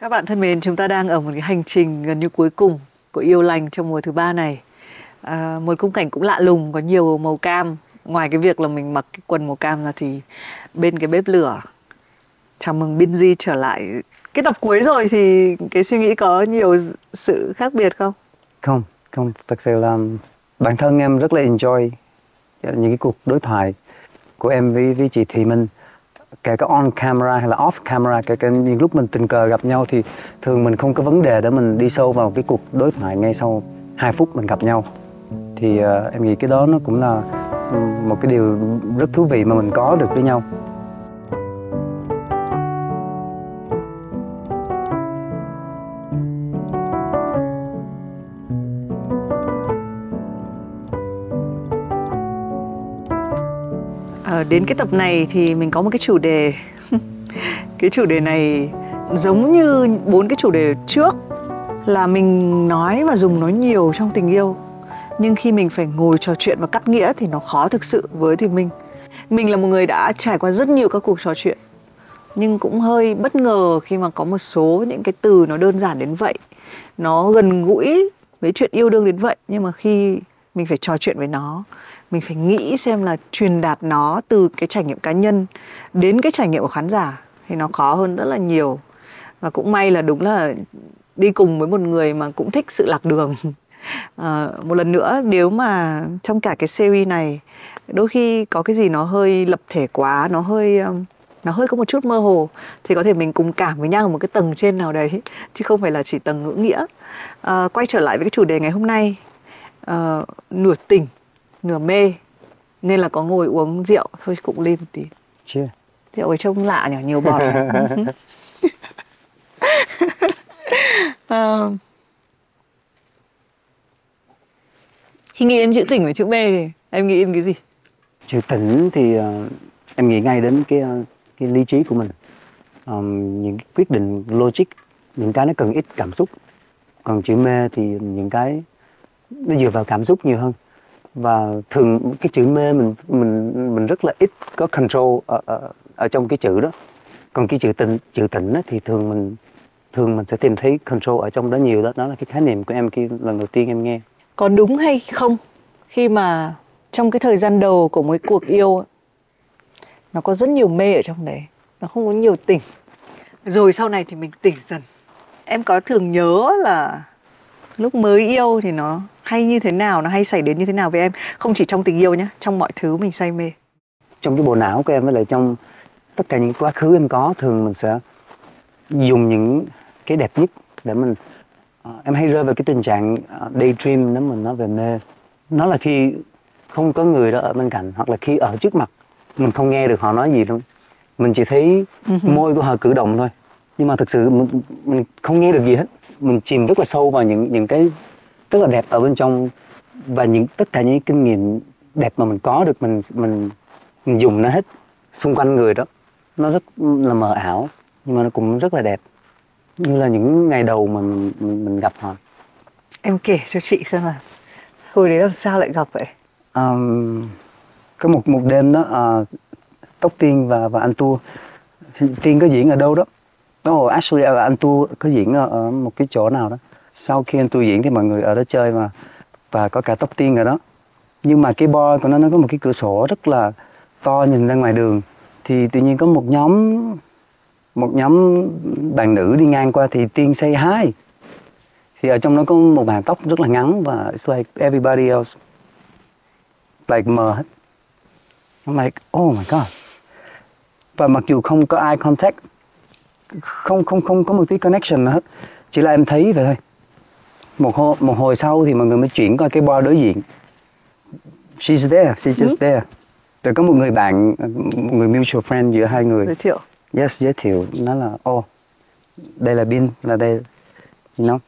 Các bạn thân mến, chúng ta đang ở một cái hành trình gần như cuối cùng của yêu lành trong mùa thứ ba này. À, một khung cảnh cũng lạ lùng, có nhiều màu cam. Ngoài cái việc là mình mặc cái quần màu cam ra thì bên cái bếp lửa chào mừng Binzy trở lại. Cái tập cuối rồi thì cái suy nghĩ có nhiều sự khác biệt không? Không, không, thật sự là bản thân em rất là enjoy những cái cuộc đối thoại của em với với chị Thị Minh kể cả on camera hay là off camera kể cả những lúc mình tình cờ gặp nhau thì thường mình không có vấn đề để mình đi sâu vào cái cuộc đối thoại ngay sau 2 phút mình gặp nhau. Thì uh, em nghĩ cái đó nó cũng là ừ, một cái điều rất thú vị mà mình có được với nhau. Đến cái tập này thì mình có một cái chủ đề. Cái chủ đề này giống như bốn cái chủ đề trước, là mình nói và dùng nói nhiều trong tình yêu. Nhưng khi mình phải ngồi trò chuyện và cắt nghĩa thì nó khó thực sự với thì mình mình là một người đã trải qua rất nhiều các cuộc trò chuyện, nhưng cũng hơi bất ngờ khi mà có một số những cái từ nó đơn giản đến vậy. Nó gần gũi với chuyện yêu đương đến vậy, nhưng mà khi mình phải trò chuyện với nó mình phải nghĩ xem là truyền đạt nó từ cái trải nghiệm cá nhân đến cái trải nghiệm của khán giả thì nó khó hơn rất là nhiều. Và cũng may là đúng là đi cùng với một người mà cũng thích sự lạc đường. À, một lần nữa nếu mà trong cả cái series này đôi khi có cái gì nó hơi lập thể quá nó hơi nó hơi có một chút mơ hồ thì có thể mình cùng cảm với nhau ở một cái tầng trên nào đấy chứ không phải là chỉ tầng ngữ nghĩa. À, quay trở lại với cái chủ đề ngày hôm nay. À, nửa tình nửa mê nên là có ngồi uống rượu thôi cũng lên một tí. Chưa. Rượu ấy trông lạ nhỉ nhiều bọt à, khi nghĩ đến chữ tỉnh với chữ mê thì em nghĩ đến cái gì? Chữ tỉnh thì uh, em nghĩ ngay đến cái uh, cái lý trí của mình. Um, những cái quyết định logic những cái nó cần ít cảm xúc. Còn chữ mê thì những cái nó dựa vào cảm xúc nhiều hơn và thường cái chữ mê mình mình mình rất là ít có control ở, ở, ở trong cái chữ đó. Còn cái chữ tình chữ tỉnh thì thường mình thường mình sẽ tìm thấy control ở trong đó nhiều đó. Đó là cái khái niệm của em khi lần đầu tiên em nghe. Có đúng hay không? Khi mà trong cái thời gian đầu của một cuộc yêu nó có rất nhiều mê ở trong đấy. Nó không có nhiều tỉnh rồi sau này thì mình tỉnh dần. Em có thường nhớ là lúc mới yêu thì nó hay như thế nào nó hay xảy đến như thế nào với em? Không chỉ trong tình yêu nhé trong mọi thứ mình say mê. Trong cái bộ não của em với lại trong tất cả những quá khứ em có thường mình sẽ dùng những cái đẹp nhất để mình uh, em hay rơi vào cái tình trạng uh, daydream nếu mình nói về mê. Nó là khi không có người đó ở bên cạnh hoặc là khi ở trước mặt mình không nghe được họ nói gì luôn. Mình chỉ thấy uh-huh. môi của họ cử động thôi. Nhưng mà thực sự mình, mình không nghe được gì hết mình chìm rất là sâu vào những những cái rất là đẹp ở bên trong và những tất cả những kinh nghiệm đẹp mà mình có được mình mình mình dùng nó hết xung quanh người đó. Nó rất là mờ ảo nhưng mà nó cũng rất là đẹp. Như là những ngày đầu mà mình, mình, mình gặp họ. Em kể cho chị xem là hồi đấy làm sao lại gặp vậy? Um, có một một đêm đó uh, tóc tiên và và anh tua. Tiên có diễn ở đâu đó oh, actually ờ, anh tua có diễn ở, ở một cái chỗ nào đó. Sau khi anh tu diễn thì mọi người ở đó chơi mà và có cả tóc tiên ở đó. Nhưng mà cái bar của nó nó có một cái cửa sổ rất là to nhìn ra ngoài đường. Thì tự nhiên có một nhóm một nhóm bạn nữ đi ngang qua thì tiên say hi. Thì ở trong đó có một bạn tóc rất là ngắn và it's like everybody else like mờ hết. I'm like oh my god. Và mặc dù không có eye contact không không không có một tí connection nào hết. Chỉ là em thấy vậy thôi. Một hồi, một hồi sau thì mọi người mới chuyển qua cái bar đối diện. She's there she's just ừ. there. Rồi có một người bạn một người mutual friend giữa hai người. Giới thiệu. Yes giới thiệu. Nó là ô oh, đây là bin là đây. You know?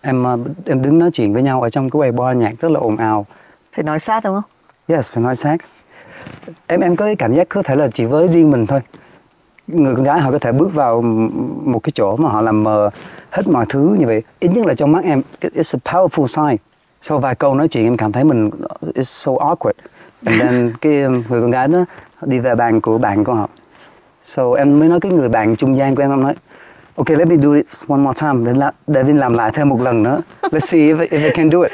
Em ờ, em đứng nói chuyện với nhau ở trong cái quầy bar nhạc rất là ồn ào. Phải nói sát đúng không? Yes phải nói sát. Em em có cái cảm giác có thể là chỉ với riêng mình thôi người con gái họ có thể bước vào một cái chỗ mà họ làm mờ hết mọi thứ như vậy ít nhất là trong mắt em it's a powerful sign sau vài câu nói chuyện em cảm thấy mình it's so awkward and then cái người con gái đó đi về bàn của bạn của họ so em mới nói cái người bạn trung gian của em em nói Okay, let me do it one more time. Để, la, để Vin làm lại thêm một lần nữa. Let's see if, if I can do it.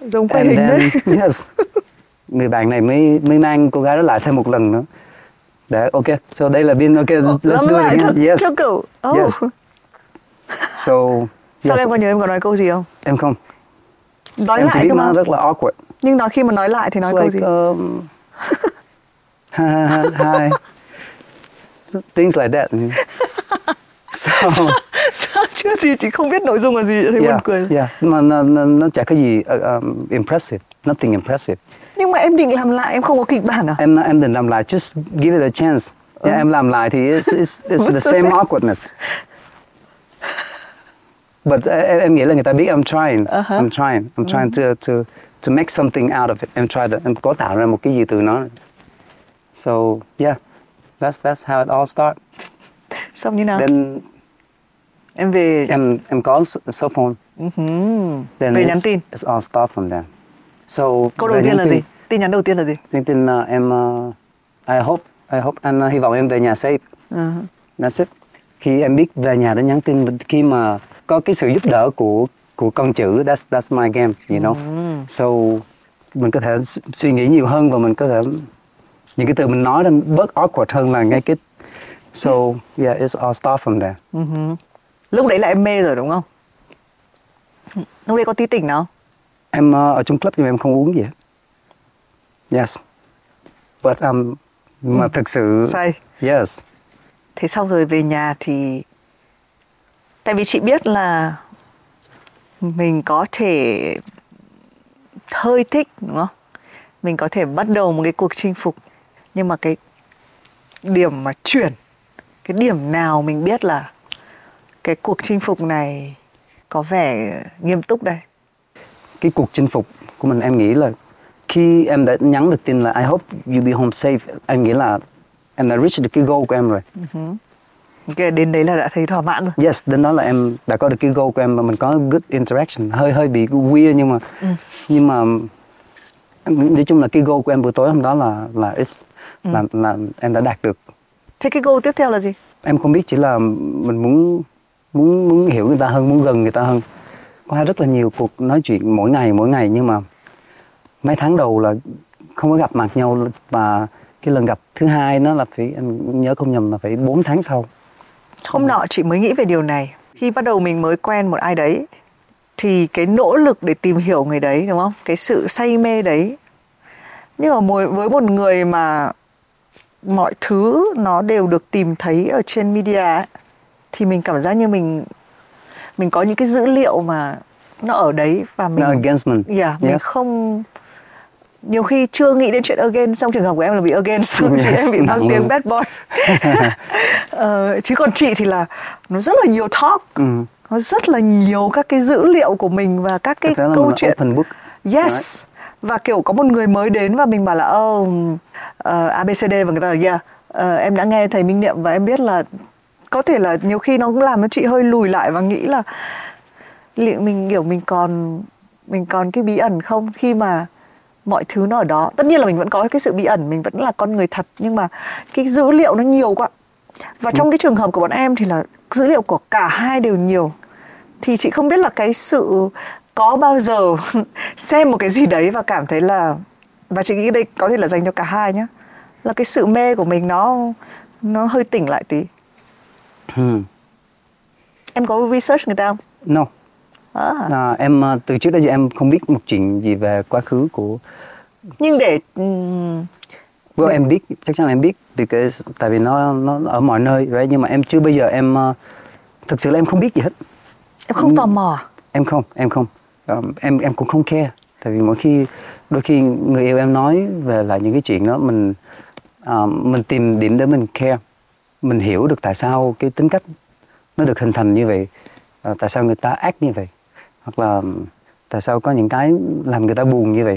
giống quay hình đấy yes. Người bạn này mới mới mang cô gái đó lại thêm một lần nữa. Để ok. So đây là Vin. Okay, let's làm do it lại thật again. Yes. theo kiểu oh. Yes. So sao yes. em có nhớ em có nói câu gì không em không. nói em chỉ lại biết cơ mà rất là awkward. nhưng nói khi mà nói lại thì nói It's câu like, gì um, hi, hi. Things like that. so sao chưa gì chị không biết nội dung là gì thấy buồn yeah, cười yeah. mà nó, nó, nó chả có gì uh, um, impressive, nothing impressive. Nhưng mà em định làm lại em không có kịch bản à Em em định làm lại, just give it a chance. Yeah, em làm lại thì it's, it's, it's the same awkwardness. But em, em nghĩ là người ta biết I'm trying, Uh-huh. I'm trying, I'm trying to to to make something out of it. Em try to, em cố tạo ra một cái gì từ nó. So yeah, that's that's how it all start. xong như nào Then em về em em có số phone. Ừm. Then về nhắn tin It's all start from there. So câu đầu tiên là tin- gì tin nhắn đầu tiên là gì Tin tin uh, em uh, I hope I hope anh uh, hy vọng em về nhà safe. Ờ. That's it. Khi em biết về nhà để nhắn tin khi mà có cái sự giúp đỡ của của con chữ that's that's my game, you know. So mình có thể su- suy nghĩ nhiều hơn và mình có thể những cái từ mình nói nó bớt awkward hơn là ngay cái So yeah, it's all start from there. Ừm. lúc đấy là em mê rồi đúng không lúc đấy có tí tỉnh nào Em uh, ở trong club nhưng mà em không uống gì hết. Yes. But um, mà thực sự say Yes. thế sau rồi về nhà thì tại vì chị biết là mình có thể hơi thích đúng không mình có thể bắt đầu một cái cuộc chinh phục nhưng mà cái điểm mà chuyển cái điểm nào mình biết là cái cuộc chinh phục này có vẻ nghiêm túc đây cái cuộc chinh phục của mình em nghĩ là khi em đã nhắn được tin là I hope you be home safe em nghĩ là em đã reach được cái goal của em rồi. Cái đến đấy là đã thấy thỏa mãn rồi. Yes đến đó là em đã có được cái goal của em và mình có good interaction. Hơi hơi bị weird nhưng mà nhưng mà nói chung là cái goal của em buổi tối hôm đó là là it's, là là em đã đạt được. Thế cái goal tiếp theo là gì? Em không biết chỉ là mình muốn muốn muốn hiểu người ta hơn muốn gần người ta hơn qua rất là nhiều cuộc nói chuyện mỗi ngày mỗi ngày nhưng mà mấy tháng đầu là không có gặp mặt nhau và cái lần gặp thứ hai nó là phải em nhớ không nhầm là phải 4 tháng sau Hôm nọ chị mới nghĩ về điều này. Khi bắt đầu mình mới quen một ai đấy thì cái nỗ lực để tìm hiểu người đấy đúng không? Cái sự say mê đấy. Nhưng mà với một người mà mọi thứ nó đều được tìm thấy ở trên media ấy, thì mình cảm giác như mình mình có những cái dữ liệu mà nó ở đấy và mình nó against mình. Yeah, mình Yes. không nhiều khi chưa nghĩ đến chuyện again trong trường hợp của em là bị again xong thì Yes, em bị mang tiếng bad boy. Ờ, chứ còn chị thì là nó rất là nhiều talk. Ừ. nó rất là nhiều các cái dữ liệu của mình và các cái câu mình chuyện. open book. Yes. Và kiểu có một người mới đến và mình bảo là oh, uh, ABCD và người ta là yeah ờ, em đã nghe thầy Minh Niệm và em biết là có thể là nhiều khi nó cũng làm cho chị hơi lùi lại và nghĩ là liệu mình kiểu mình còn mình còn cái bí ẩn không khi mà mọi thứ nó ở đó. Tất nhiên là mình vẫn có cái sự bí ẩn mình vẫn là con người thật nhưng mà cái dữ liệu nó nhiều quá. Và trong cái trường hợp của bọn em thì là dữ liệu của cả hai đều nhiều. Thì chị không biết là cái sự có bao giờ xem một cái gì đấy và cảm thấy là và chị nghĩ đây có thể là dành cho cả hai nhé là cái sự mê của mình nó nó hơi tỉnh lại tí ừ. em có research người ta không no à. à, em uh, từ trước đến giờ em không biết một chuyện gì về quá khứ của nhưng để ừm, Well, Dạ. em biết chắc chắn là em biết because tại vì nó nó ở mọi nơi right? nhưng mà em chưa bây giờ em uh, thực sự là em không biết gì hết em không tò mò à? em không em không um, em em cũng không care tại vì mỗi khi đôi khi người yêu em nói về lại những cái chuyện đó mình um, mình tìm điểm để mình care mình hiểu được tại sao cái tính cách nó được hình thành như vậy à, tại sao người ta ác như vậy hoặc là tại sao có những cái làm người ta buồn như vậy.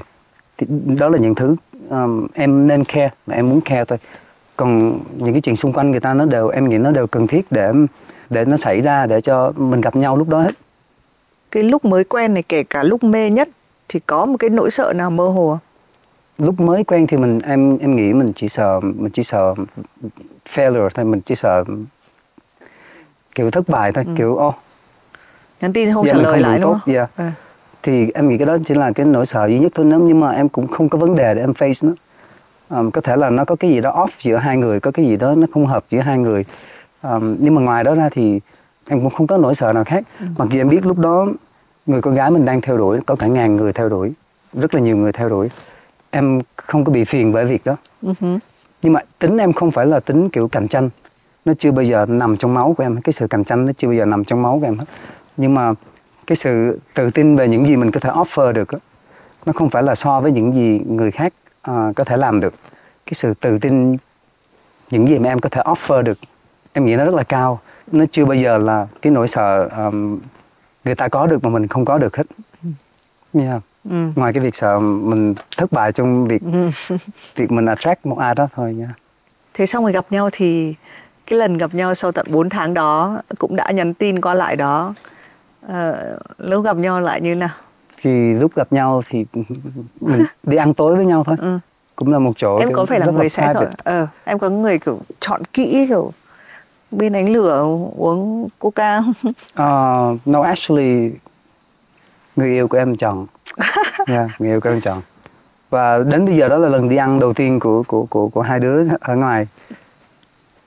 Thì đó là những thứ um, em nên care mà em muốn care thôi. Còn những cái chuyện xung quanh người ta nó đều em nghĩ nó đều cần thiết để để nó xảy ra để cho mình gặp nhau lúc đó hết. Cái lúc mới quen này kể cả lúc mê nhất thì có một cái nỗi sợ nào mơ hồ không? Lúc mới quen thì mình em em nghĩ mình chỉ sợ mình chỉ sợ failure thôi mình chỉ sợ kiểu thất bại thôi kiểu ô. Nhắn tin không dạ, trả lời lại đúng tốt, không? dạ. Ừ. thì em nghĩ cái đó chỉ là cái nỗi sợ duy nhất thôi nếu nhưng mà em cũng không có vấn đề để em face nó. Ờm, có thể là nó có cái gì đó off giữa hai người có cái gì đó nó không hợp giữa hai người. Ờm, nhưng mà ngoài đó ra thì em cũng không có nỗi sợ nào khác. Mặc dù em biết lúc đó người con gái mình đang theo đuổi có cả ngàn người theo đuổi rất là nhiều người theo đuổi em không có bị phiền bởi việc đó. Ừ hứ. nhưng mà tính em không phải là tính kiểu cạnh tranh. Nó chưa bao giờ nằm trong máu của em. Cái sự cạnh tranh nó chưa bao giờ nằm trong máu của em hết. Nhưng mà cái sự tự tin về những gì mình có thể offer được á, nó không phải là so với những gì người khác à, có thể làm được. Cái sự tự tin những gì mà em có thể offer được em nghĩ nó rất là cao. Nó chưa bao giờ là cái nỗi sợ um, người ta có được mà mình không có được hết. Yeah. Ừ. ngoài cái việc sợ mình thất bại trong việc việc mình attract một ai đó thôi nha thế xong rồi gặp nhau thì cái lần gặp nhau sau tận 4 tháng đó cũng đã nhắn tin qua lại đó Ờ, lúc gặp nhau lại như nào thì lúc gặp nhau thì mình đi ăn tối với nhau thôi ừ. cũng là một chỗ em có phải là người sẽ private. ờ em có người kiểu chọn kỹ kiểu bên ánh lửa uống coca không? Uh, no actually người yêu của em chọn. Yeah, người yêu của em chọn. Và đến bây giờ đó là lần đi ăn đầu tiên của của của của hai đứa ở ngoài.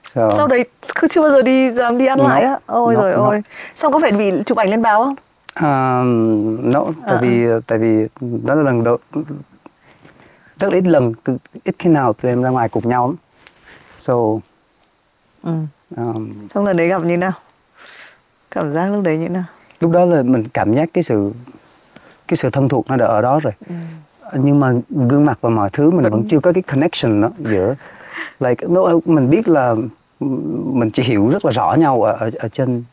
So, sau đấy cứ chưa bao giờ đi dám đi ăn No. lại á? Ôi No, rồi no. ôi xong có phải bị chụp ảnh lên báo không? Um, no, tại À, vì tại vì đó là lần đầu rất ít lần từ- ít khi nào tụi em ra ngoài cùng nhau lắm. so. Ừ. um, xong lần đấy gặp như nào? Cảm giác lúc đấy như nào? Lúc đó là mình cảm giác cái sự cái sự thân thuộc nó đã ở đó rồi Ừ. nhưng mà gương mặt và mọi thứ mình vẫn, chưa có cái connection đó giữa like nó mình biết là mình chỉ hiểu rất là rõ nhau ở ở, ở trên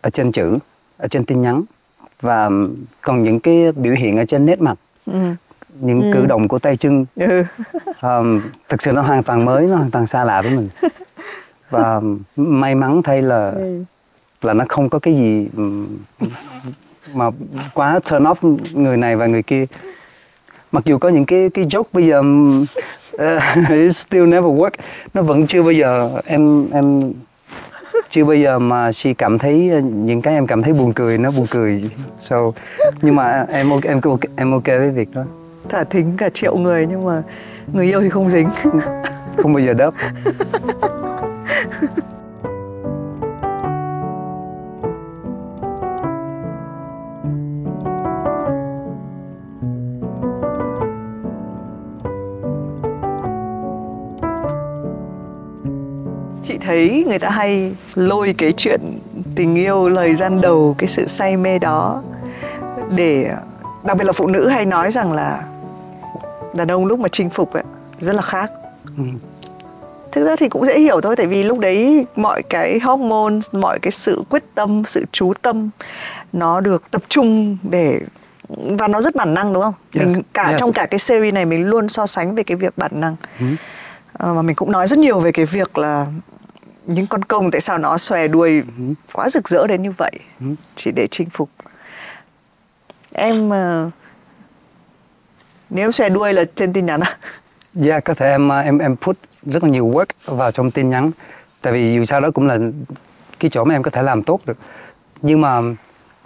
ở trên chữ ở trên tin nhắn và còn những cái biểu hiện ở trên nét mặt ừ. những Ừ. cử động của tay chân Ừ. um, thực sự nó hoàn toàn mới nó hoàn toàn xa lạ với mình và may mắn thay là Ừ. là nó không có cái gì mà quá turn off người này và người kia. Mặc dù có những cái cái joke bây giờ uh, it still never work. Nó vẫn chưa bao giờ em em chưa bao giờ mà she cảm thấy những cái em cảm thấy buồn cười nó buồn cười. So nhưng mà em ok em ok em ok với việc đó. Thả thính cả triệu người nhưng mà người yêu thì không dính. Không bao giờ đớp thấy người ta hay lôi cái chuyện tình yêu lời gian đầu cái sự say mê đó để đặc biệt là phụ nữ hay nói rằng là đàn ông lúc mà chinh phục ấy rất là khác Ừ. thực ra thì cũng dễ hiểu thôi tại vì lúc đấy mọi cái hormone mọi cái sự quyết tâm sự chú tâm nó được tập trung để và nó rất bản năng đúng không Yes, mình cả yes. trong cả cái series này mình luôn so sánh về cái việc bản năng Ừ. Ờ, và mình cũng nói rất nhiều về cái việc là những con công tại sao nó xòe đuôi quá rực rỡ đến như vậy Ừ. chỉ để chinh phục em ờ, nếu xòe đuôi là trên tin nhắn à Yeah, có thể em uh, em em put rất là nhiều work vào trong tin nhắn. Tại vì dù sao đó cũng là cái chỗ mà em có thể làm tốt được. Nhưng mà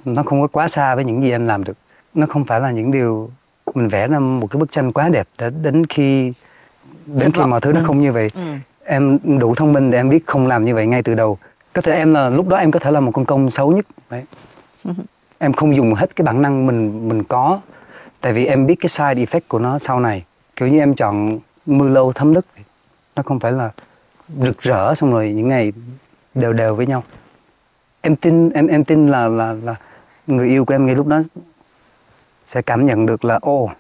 nó không có quá xa với những gì em làm được. Nó không phải là những điều mình vẽ ra một cái bức tranh quá đẹp để đến khi đến khi mọi thứ nó Ừ. không như vậy. Ừ. Em đủ thông minh để em biết không làm như vậy ngay từ đầu. Có thể em là lúc đó em có thể là một con công xấu nhất. Đấy. em không dùng hết cái bản năng mình mình có tại vì em biết cái side effect của nó sau này kiểu như em chọn mưa lâu thấm đất nó không phải là rực rỡ xong rồi những ngày đều đều với nhau em tin em em tin là là là người yêu của em ngay lúc đó sẽ cảm nhận được là ô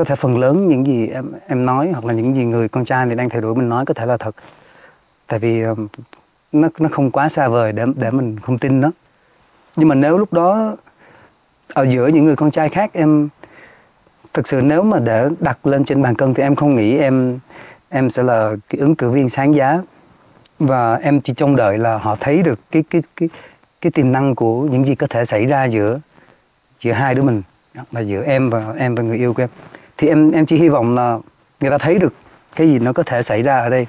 có thể phần lớn những gì em em nói hoặc là những gì người con trai thì đang theo đuổi mình nói có thể là thật. Tại vì ờ, nó nó không quá xa vời để để mình không tin nó. Nhưng mà nếu lúc đó ở giữa những người con trai khác em, thực sự nếu mà để đặt lên trên bàn cân thì em không nghĩ em em sẽ là cái ứng cử viên sáng giá. Và em chỉ trông đợi là họ thấy được cái cái cái cái tiềm năng của những gì có thể xảy ra giữa giữa hai đứa mình là giữa em và em và người yêu của em thì em em chỉ hy vọng là người ta thấy được cái gì nó có thể xảy ra ở đây.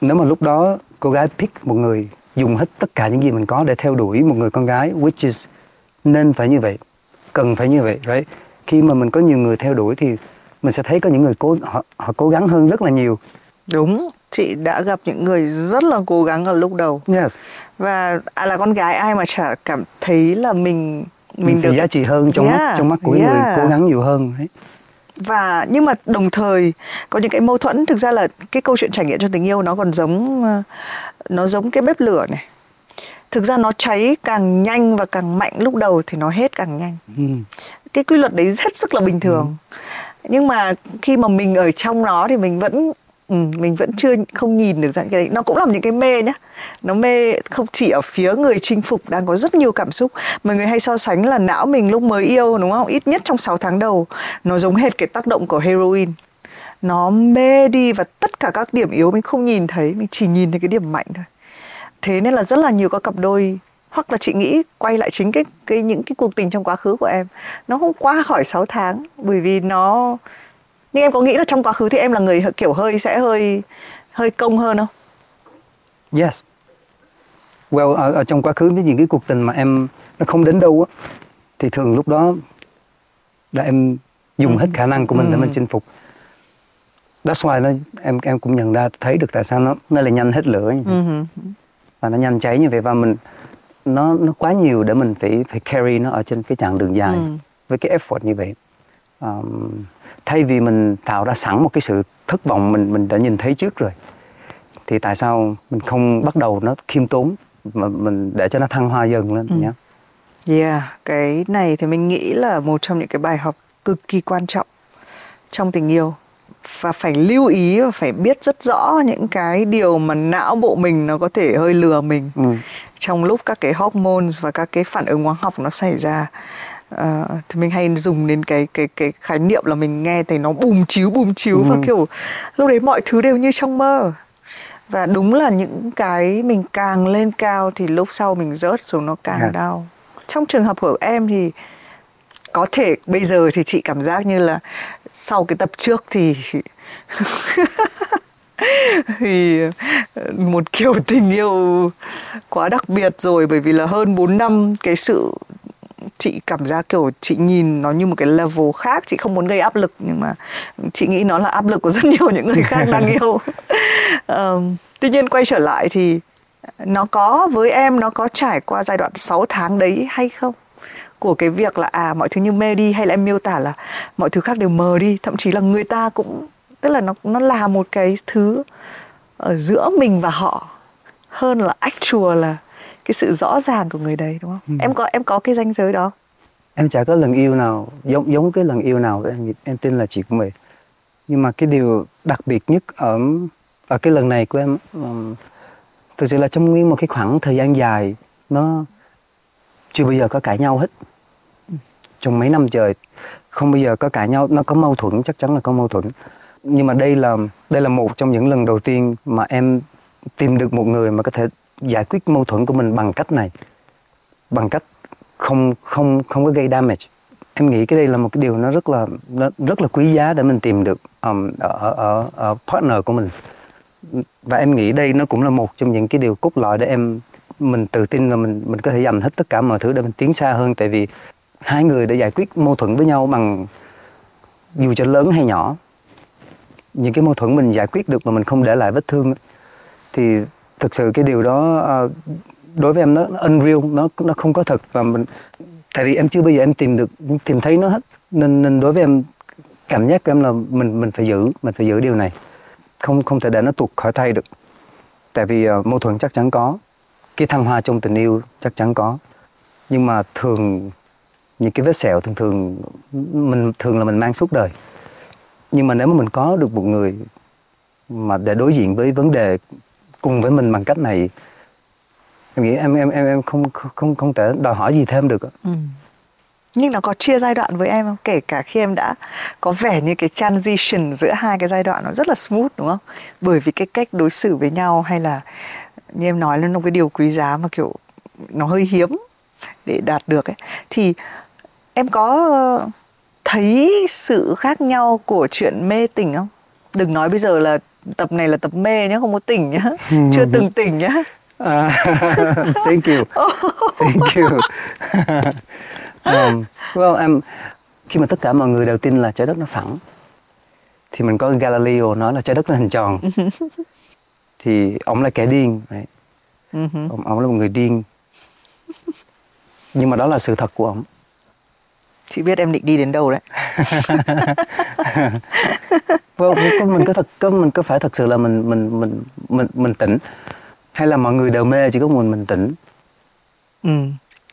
Nếu mà lúc đó cô gái pick một người dùng hết tất cả những gì mình có để theo đuổi một người con gái which is nên phải như vậy cần phải như vậy right? Khi mà mình có nhiều người theo đuổi thì mình sẽ thấy có những người cố họ, họ cố gắng hơn rất là nhiều. Đúng chị đã gặp những người rất là cố gắng ở lúc đầu. Yes. Và à, là con gái ai mà chả cảm thấy là mình mình, mình được giá trị hơn trong mắt Yeah, trong mắt của yeah. người cố gắng nhiều hơn đấy. Và nhưng mà đồng thời có những cái mâu thuẫn thực ra là cái câu chuyện trải nghiệm trong tình yêu nó còn giống ờ, nó giống cái bếp lửa này. Thực ra nó cháy càng nhanh và càng mạnh lúc đầu thì nó hết càng nhanh. Ừ. cái quy luật đấy hết sức là bình thường. Nhưng mà khi mà mình ở trong nó thì mình vẫn ừ, mình vẫn chưa không nhìn được dạng cái đấy. Nó cũng là những cái mê nhá. Nó mê không chỉ ở phía người chinh phục đang có rất nhiều cảm xúc mọi người hay so sánh là não mình lúc mới yêu đúng không? Ít nhất trong 6 tháng đầu nó giống hệt cái tác động của heroin. Nó mê đi và tất cả các điểm yếu mình không nhìn thấy mình chỉ nhìn thấy cái điểm mạnh thôi. Thế nên là rất là nhiều các cặp đôi hoặc là chị nghĩ quay lại chính cái cái những cái cuộc tình trong quá khứ của em nó không qua khỏi 6 tháng bởi vì nó nhưng em có nghĩ là trong quá khứ thì em là người kiểu hơi sẽ hơi hơi công hơn không Yes. Well, ở, ở trong quá khứ với những cái cuộc tình mà em nó không đến đâu á thì thường lúc đó là em dùng hết khả năng của mình để mình chinh phục. That's why nó em em cũng nhận ra thấy được tại sao nó nó lại nhanh hết lửa như vậy. Ừ. và nó nhanh cháy như vậy và mình nó nó quá nhiều để mình phải phải carry nó ở trên cái chặng đường dài Ừ. với cái effort như vậy. Um, thay vì mình tạo ra sẵn một cái sự thất vọng mình mình đã nhìn thấy trước rồi thì tại sao mình không bắt đầu nó khiêm tốn mà mình để cho nó thăng hoa dần lên Ừ. nhé Yeah, cái này thì mình nghĩ là một trong những cái bài học cực kỳ quan trọng trong tình yêu và phải lưu ý và phải biết rất rõ những cái điều mà não bộ mình nó có thể hơi lừa mình ừ. trong lúc các cái hormones và các cái phản ứng hóa học nó xảy ra Ờ, thì mình hay dùng đến cái cái cái khái niệm là mình nghe thấy nó bùm chiếu bùm chiếu và Ừ. kiểu lúc đấy mọi thứ đều như trong mơ và đúng là những cái mình càng lên cao thì lúc sau mình rớt xuống nó càng Yes. đau trong trường hợp của em thì có thể bây giờ thì chị cảm giác như là sau cái tập trước thì thì ờ, một kiểu tình yêu quá đặc biệt rồi bởi vì là hơn 4 năm cái sự chị cảm giác kiểu chị nhìn nó như một cái level khác chị không muốn gây áp lực nhưng mà chị nghĩ nó là áp lực của rất nhiều những người khác đang yêu. Ờm, tuy nhiên quay trở lại thì nó có với em nó có trải qua giai đoạn 6 tháng đấy hay không? Của cái việc là à mọi thứ như mê đi hay là em miêu tả là mọi thứ khác đều mờ đi thậm chí là người ta cũng tức là nó nó là một cái thứ ở giữa mình và họ hơn là actual là cái sự rõ ràng của người đấy đúng không? Em có em có cái ranh giới đó em chả có lần yêu nào giống giống cái lần yêu nào em em tin là chị cũng vậy. Nhưng mà cái điều đặc biệt nhất ở ở cái lần này của em um, thực sự là trong nguyên một cái khoảng thời gian dài nó chưa bao giờ có cãi nhau hết. Trong mấy năm trời không bao giờ có cãi nhau nó có mâu thuẫn chắc chắn là có mâu thuẫn. Nhưng mà đây là đây là một trong những lần đầu tiên mà em tìm được một người mà có thể giải quyết mâu thuẫn của mình bằng cách này bằng cách không không không có gây damage. Em nghĩ cái đây là một cái điều nó rất là nó rất là quý giá để mình tìm được um, ở, ở ở partner của mình. Và em nghĩ đây nó cũng là một trong những cái điều cốt lõi để em mình tự tin là mình mình có thể dành hết tất cả mọi thứ để mình tiến xa hơn. Tại vì hai người đã giải quyết mâu thuẫn với nhau bằng dù cho lớn hay nhỏ những cái mâu thuẫn mình giải quyết được mà mình không để lại vết thương thì thực sự cái điều đó ờ, đối với em nó, nó unreal nó nó không có thật và mình tại vì em chưa bao giờ em tìm được tìm thấy nó hết. Nên nên đối với em cảm giác của em là mình mình phải giữ mình phải giữ điều này. Không không thể để nó tuột khỏi tay được. Tại vì uh, mâu thuẫn chắc chắn có. Cái thăng hoa trong tình yêu chắc chắn có. Nhưng mà thường những cái vết sẹo thường thường mình thường là mình mang suốt đời. Nhưng mà nếu mà mình có được một người mà để đối diện với vấn đề cùng với mình bằng cách này em nghĩ em em em em không không không thể đòi hỏi gì thêm được. Ừ. Nhưng nó có chia giai đoạn với em không? Kể cả khi em đã có vẻ như cái transition giữa hai cái giai đoạn nó rất là smooth, đúng không? Bởi vì cái cách đối xử với nhau hay là như em nói là nó cái điều quý giá mà kiểu nó hơi hiếm để đạt được ấy. Thì em có thấy sự khác nhau của chuyện mê tình không? Đừng nói bây giờ là tập này là tập mê nhá, không có tình nhá. Ừ. Chưa từng tình nhá. À, thank you. Thank you. um, well, um, khi mà tất cả mọi người đều tin là trái đất nó phẳng thì mình có Galileo nói là trái đất nó hình tròn thì ông là kẻ điên right? ông, ông là một người điên nhưng mà đó là sự thật của ông chị biết em định đi đến đâu đấy. Có, mình có thật có mình có phải thật sự là mình mình mình mình mình tỉnh? Hay là mọi người đều mê chỉ có mình mình tỉnh? Ừ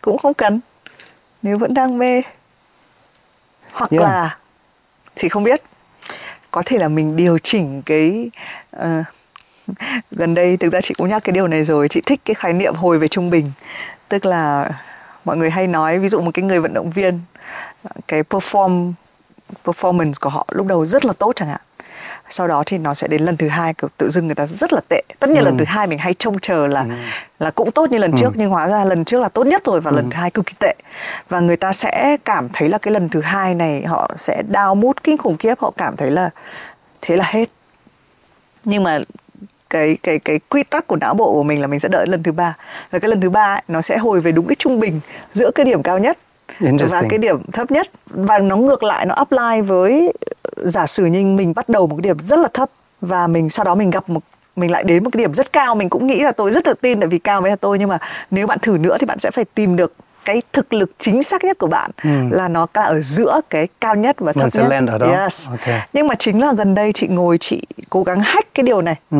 cũng không cần. Nếu vẫn đang mê. Hoặc Yeah. là chị không biết. Có thể là mình điều chỉnh cái ờ, gần đây thực ra chị cũng nhắc cái điều này rồi. Chị thích cái khái niệm hồi về trung bình. Tức là mọi người hay nói ví dụ một cái người vận động viên cái perform performance của họ lúc đầu rất là tốt chẳng hạn sau đó thì nó sẽ đến lần thứ hai kiểu tự dưng người ta rất là tệ tất nhiên Ừ. lần thứ hai mình hay trông chờ là Ừ. là cũng tốt như lần Ừ. trước nhưng hóa ra lần trước là tốt nhất rồi và Ừ. lần thứ hai cực kỳ tệ và người ta sẽ cảm thấy là cái lần thứ hai này họ sẽ đau mút kinh khủng khiếp họ cảm thấy là thế là hết nhưng mà cái cái cái quy tắc của não bộ của mình là mình sẽ đợi lần thứ ba và cái lần thứ ba ấy, nó sẽ hồi về đúng cái trung bình giữa cái điểm cao nhất và cái điểm thấp nhất và nó ngược lại nó apply với giả sử như mình bắt đầu một cái điểm rất là thấp và mình sau đó mình gặp một mình lại đến một cái điểm rất cao mình cũng nghĩ là tôi rất tự tin tại vì cao với tôi nhưng mà nếu bạn thử nữa thì bạn sẽ phải tìm được cái thực lực chính xác nhất của bạn Ừ. là nó là ở giữa cái cao nhất và thấp Mình sẽ nhất. land ở đó. Yes. Ok. Nhưng mà chính là gần đây chị ngồi chị cố gắng hack cái điều này ừ.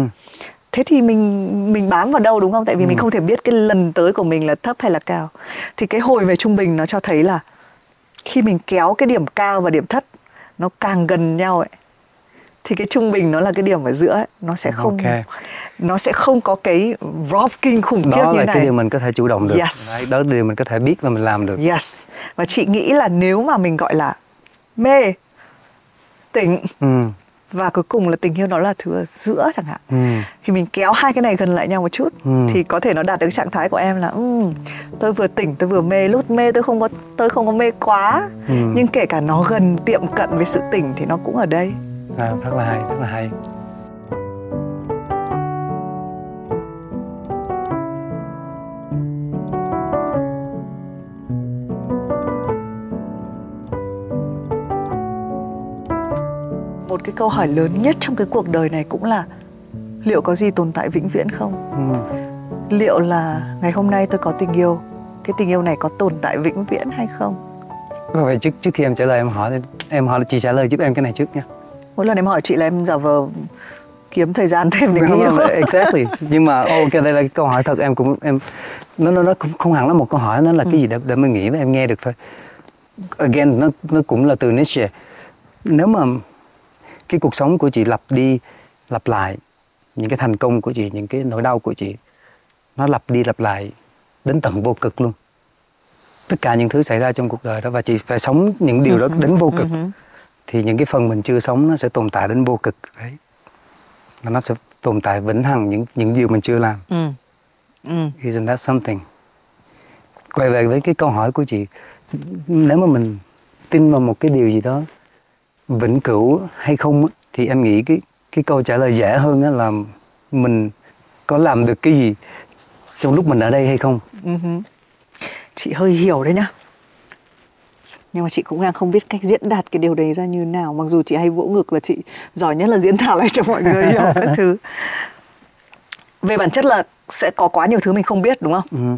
Thế thì mình mình bám vào đâu đúng không? Tại vì mình không thể biết cái lần tới của mình là thấp hay là cao. Thì cái hồi về trung bình nó cho thấy là khi mình kéo cái điểm cao và điểm thấp nó càng gần nhau ấy thì cái trung bình nó là cái điểm ở giữa ấy, nó sẽ không Ok. nó sẽ không có cái drop kinh khủng khiếp đó như là này. cái điều mình có thể chủ động được. Yes. Đấy, đó là điều mình có thể biết và mình làm được. Yes. Và chị nghĩ là nếu mà mình gọi là mê tỉnh ừ. Và cuối cùng là tình yêu nó là thứ ở giữa chẳng hạn Ừ. thì mình kéo hai cái này gần lại nhau một chút Ừ. thì có thể nó đạt được trạng thái của em là "Ừm, tôi vừa tỉnh tôi vừa mê lúc mê tôi không có tôi không có mê quá Ừ. nhưng kể cả nó gần tiệm cận với sự tỉnh thì nó cũng ở đây À, rất là hay rất là hay một cái câu hỏi lớn nhất trong cái cuộc đời này cũng là liệu có gì tồn tại vĩnh viễn không ừ. liệu là ngày hôm nay tôi có tình yêu cái tình yêu này có tồn tại vĩnh viễn hay không vậy trước trước khi em trả lời em hỏi em hỏi chị trả lời giúp em cái này trước nha mỗi lần em hỏi chị là em giả vờ kiếm thời gian thêm để nghĩ đúng không, không? exactly nhưng mà ok đây là cái câu hỏi thật em cũng em nó nó nó cũng không hẳn là một câu hỏi nó là Ừ. cái gì để để mình nghĩ và em nghe được thôi again nó nó cũng là từ Nietzsche nếu mà cái cuộc sống của chị lặp đi lặp lại những cái thành công của chị những cái nỗi đau của chị nó lặp đi lặp lại đến tận vô cực luôn. Tất cả những thứ xảy ra trong cuộc đời đó và chị phải sống những điều đó đến vô cực. Ừ hứ. thì những cái phần mình chưa sống nó sẽ tồn tại đến vô cực đấy. Và nó sẽ tồn tại vĩnh hằng những những điều mình chưa làm. Ừ ừ. Isn't that something? Quay về với cái câu hỏi của chị nếu mà mình tin vào một cái điều gì đó vĩnh cửu hay không thì em nghĩ cái cái câu trả lời dễ hơn là mình có làm được cái gì trong lúc mình ở đây hay không? Ừ chị hơi hiểu đấy nhá. Nhưng mà chị cũng đang không biết cách diễn đạt cái điều đấy ra như nào. Mặc dù chị hay vỗ ngực là chị giỏi nhất là diễn đạt lại cho mọi người hiểu các thứ. Về bản chất là sẽ có quá nhiều thứ mình không biết đúng không? Ừ.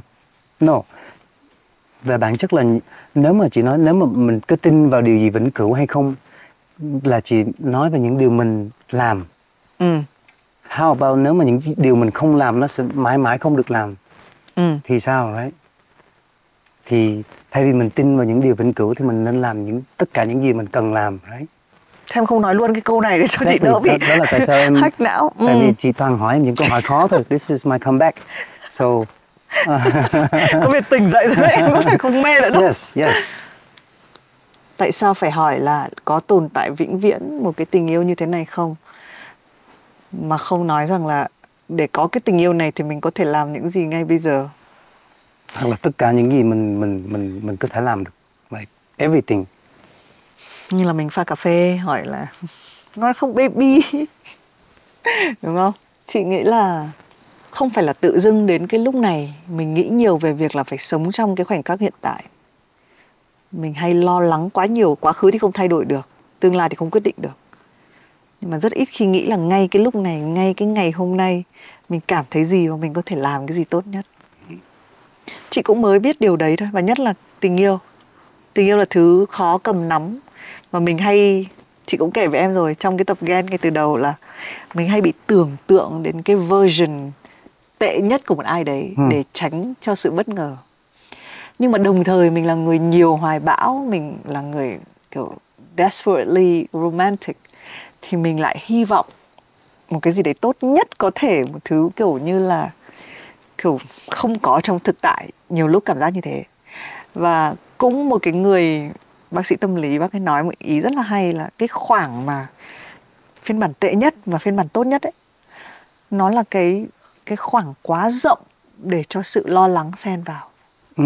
No. Về bản chất là nếu mà chị nói nếu mà mình cứ tin vào điều gì vĩnh cửu hay không là chị nói về những điều mình làm. ừ How about nếu mà những điều mình không làm nó sẽ mãi mãi không được làm ừ thì sao right? Thì thay vì mình tin vào những điều vĩnh cửu thì mình nên làm những tất cả những gì mình cần làm? Sao em không nói luôn cái câu này để cho chị đỡ bị Đó- là tại sao em- hack não ừ. Tại vì chị toàn hỏi em những câu hỏi khó thôi. This is my comeback. So có việc tỉnh dậy rồi đấy em cũng sẽ không mê nữa đâu yes, yes. Tại sao phải hỏi là có tồn tại vĩnh viễn một cái tình yêu như thế này không? Mà không nói rằng là để có cái tình yêu này thì mình có thể làm những gì ngay bây giờ? Hoặc là tất cả những gì mình mình mình mình có thể làm được. Like everything. Như là mình pha cà phê hỏi là ngon không baby? Đúng không? Chị nghĩ là không phải là tự dưng đến cái lúc này mình nghĩ nhiều về việc là phải sống trong cái khoảnh khắc hiện tại mình hay lo lắng quá nhiều quá khứ thì không thay đổi được tương lai thì không quyết định được. Nhưng mà rất ít khi nghĩ là ngay cái lúc này ngay cái ngày hôm nay mình cảm thấy gì và mình có thể làm cái gì tốt nhất. Chị cũng mới biết điều đấy thôi và nhất là tình yêu. Tình yêu là thứ khó cầm nắm. Mà mình hay chị cũng kể với em rồi trong cái tập gen ngay từ đầu là mình hay bị tưởng tượng đến cái version tệ nhất của một ai đấy Ừ. để tránh cho sự bất ngờ nhưng mà đồng thời mình là người nhiều hoài bão, mình là người, kiểu, desperately romantic, thì mình lại hy vọng một cái gì đấy tốt nhất có thể, một thứ kiểu như là, kiểu, không có trong thực tại, nhiều lúc cảm giác như thế và cũng một cái người bác sĩ tâm lý, bác ấy nói một ý rất là hay là cái khoảng mà phiên bản tệ nhất và phiên bản tốt nhất ấy, nó là cái cái khoảng quá rộng để cho sự lo lắng xen vào ừ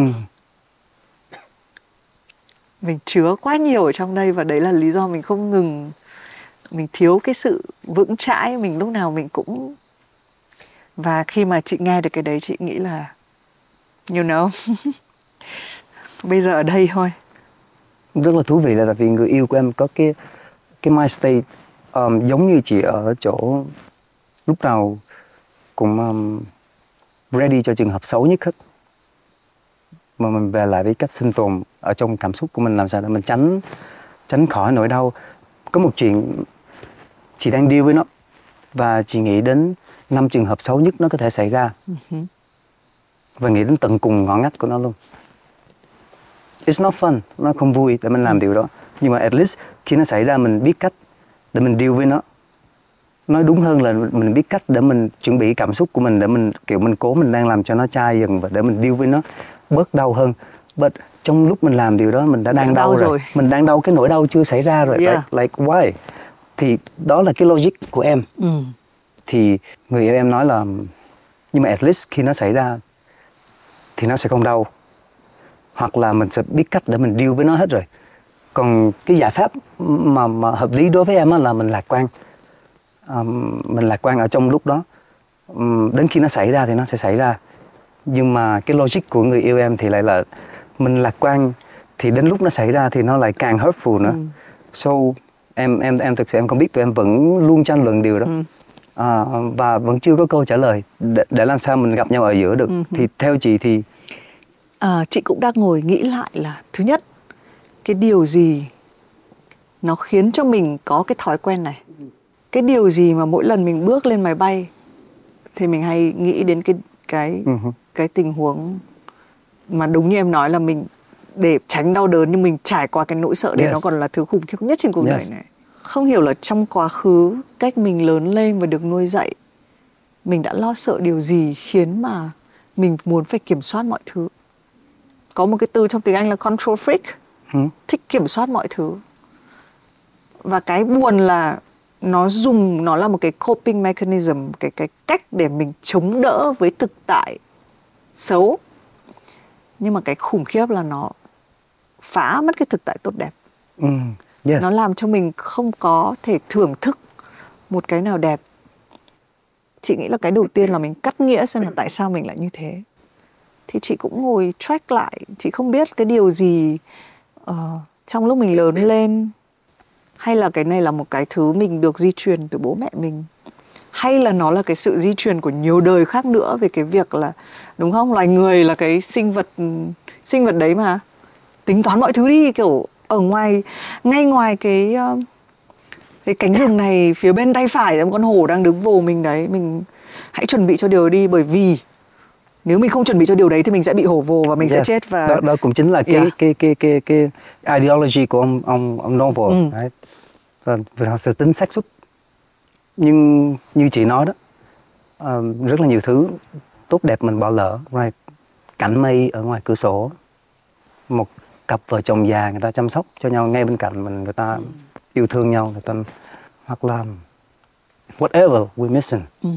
mình chứa quá nhiều ở trong đây và đấy là lý do mình không ngừng. Mình thiếu cái sự vững chãi mình lúc nào mình cũng và khi mà chị nghe được cái đấy chị nghĩ là you know bây giờ ở đây thôi. Rất là thú vị là tại vì người yêu của em có cái cái mind state um, giống như chị ở chỗ lúc nào cũng um, ready cho trường hợp xấu nhất hết. Mà mình về lại với cách sinh tồn ở trong cảm xúc của mình làm sao để mình tránh tránh khỏi nỗi đau. Có một chuyện chị đang deal với nó và chị nghĩ đến năm trường hợp xấu nhất nó có thể xảy ra. Và nghĩ đến tận cùng ngõ ngách của nó luôn. It's not fun, nó không vui để mình làm điều đó. Nhưng mà at least khi nó xảy ra mình biết cách để mình deal với nó. Nói đúng hơn là mình biết cách để mình chuẩn bị cảm xúc của mình, để mình, kiểu, mình cố mình đang làm cho nó chai dần và để mình deal với nó bớt đau hơn. But trong lúc mình làm điều đó mình đã đang Đang đau, đau rồi. rồi. mình đang đau cái nỗi đau chưa xảy ra rồi Yeah. like, like why thì đó là cái logic của em ừ. thì người yêu em nói là nhưng mà at least khi nó xảy ra thì nó sẽ không đau hoặc là mình sẽ biết cách để mình deal với nó hết rồi còn cái giải pháp mà, mà hợp lý đối với em là mình lạc quan Ờm, mình lạc quan ở trong lúc đó Ừm, đến khi nó xảy ra thì nó sẽ xảy ra nhưng mà cái logic của người yêu em thì lại là mình lạc quan thì đến lúc nó xảy ra thì nó lại càng hurtful nữa Ừ. so em em em thực sự em không biết tụi em vẫn luôn tranh luận điều đó Ừ. à, và vẫn chưa có câu trả lời để, để làm sao mình gặp nhau ở giữa được Ừ. thì theo chị thì À, chị cũng đang ngồi nghĩ lại là thứ nhất cái điều gì nó khiến cho mình có cái thói quen này cái điều gì mà mỗi lần mình bước lên máy bay thì mình hay nghĩ đến cái cái hứ. cái tình huống mà đúng như em nói là mình để tránh đau đớn nhưng mình trải qua cái nỗi sợ đấy Yes. nó còn là thứ khủng khiếp nhất trên cuộc Yes. đời này không hiểu là trong quá khứ cách mình lớn lên và được nuôi dạy mình đã lo sợ điều gì khiến mà mình muốn phải kiểm soát mọi thứ có một cái từ trong tiếng Anh là control freak Ừ. thích kiểm soát mọi thứ và cái buồn là nó dùng nó là một cái coping mechanism cái cái cách để mình chống đỡ với thực tại xấu nhưng mà cái khủng khiếp là nó phá mất cái thực tại tốt đẹp. Ừ. yes. Nó làm cho mình không có thể thưởng thức một cái nào đẹp. Chị nghĩ là cái đầu tiên là mình cắt nghĩa xem là tại sao mình lại như thế. Thì chị cũng ngồi track lại. Chị không biết cái điều gì ờ, trong lúc mình lớn lên hay là cái này là một cái thứ mình được di truyền từ bố mẹ mình hay là nó là cái sự di truyền của nhiều đời khác nữa về cái việc là đúng không loài người là cái sinh vật sinh vật đấy mà tính toán mọi thứ đi kiểu ở ngoài ngay ngoài cái ờ, cái cánh rừng này phía bên tay phải là một con hổ đang đứng vồ mình đấy mình hãy chuẩn bị cho điều đi bởi vì nếu mình không chuẩn bị cho điều đấy thì mình sẽ bị hổ vồ và mình sẽ Yes. chết và đó, đó cũng chính là cái Yeah. cái cái cái cái ideology của ông ông ông Novel Ừ. đấy. Và họ sẽ tính xác suất nhưng như chị nói đó um, rất là nhiều thứ tốt đẹp mình bỏ lỡ right. cảnh mây ở ngoài cửa sổ một cặp vợ chồng già người ta chăm sóc cho nhau ngay bên cạnh mình người ta yêu thương nhau người ta hoặc là whatever we missing Ừ.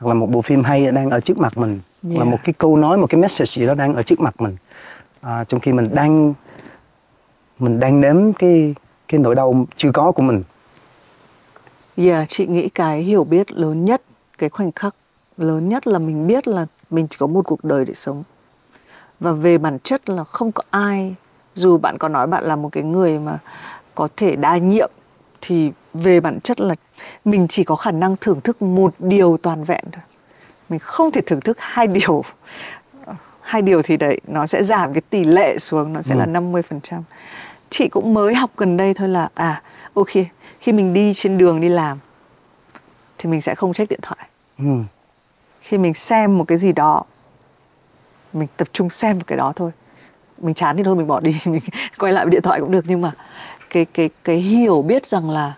hoặc là một bộ phim hay đang ở trước mặt mình hoặc là Yeah. một cái câu nói một cái message gì đó đang ở trước mặt mình à, trong khi mình đang mình đang nếm cái cái nỗi đau chưa có của mình Yeah, chị nghĩ cái hiểu biết lớn nhất cái khoảnh khắc lớn nhất là mình biết là mình chỉ có một cuộc đời để sống. Và về bản chất là không có ai dù bạn có nói bạn là một cái người mà có thể đa nhiệm thì về bản chất là mình chỉ có khả năng thưởng thức một điều toàn vẹn thôi. Mình không thể thưởng thức hai điều. Hai điều thì đấy nó sẽ giảm cái tỷ lệ xuống nó sẽ Ừ. là 50% chị cũng mới học gần đây thôi là à ok khi mình đi trên đường đi làm thì mình sẽ không check điện thoại. Ừ. khi mình xem một cái gì đó mình tập trung xem một cái đó thôi. Mình chán thì thôi mình bỏ đi mình quay lại với điện thoại cũng được. Nhưng mà cái cái cái hiểu biết rằng là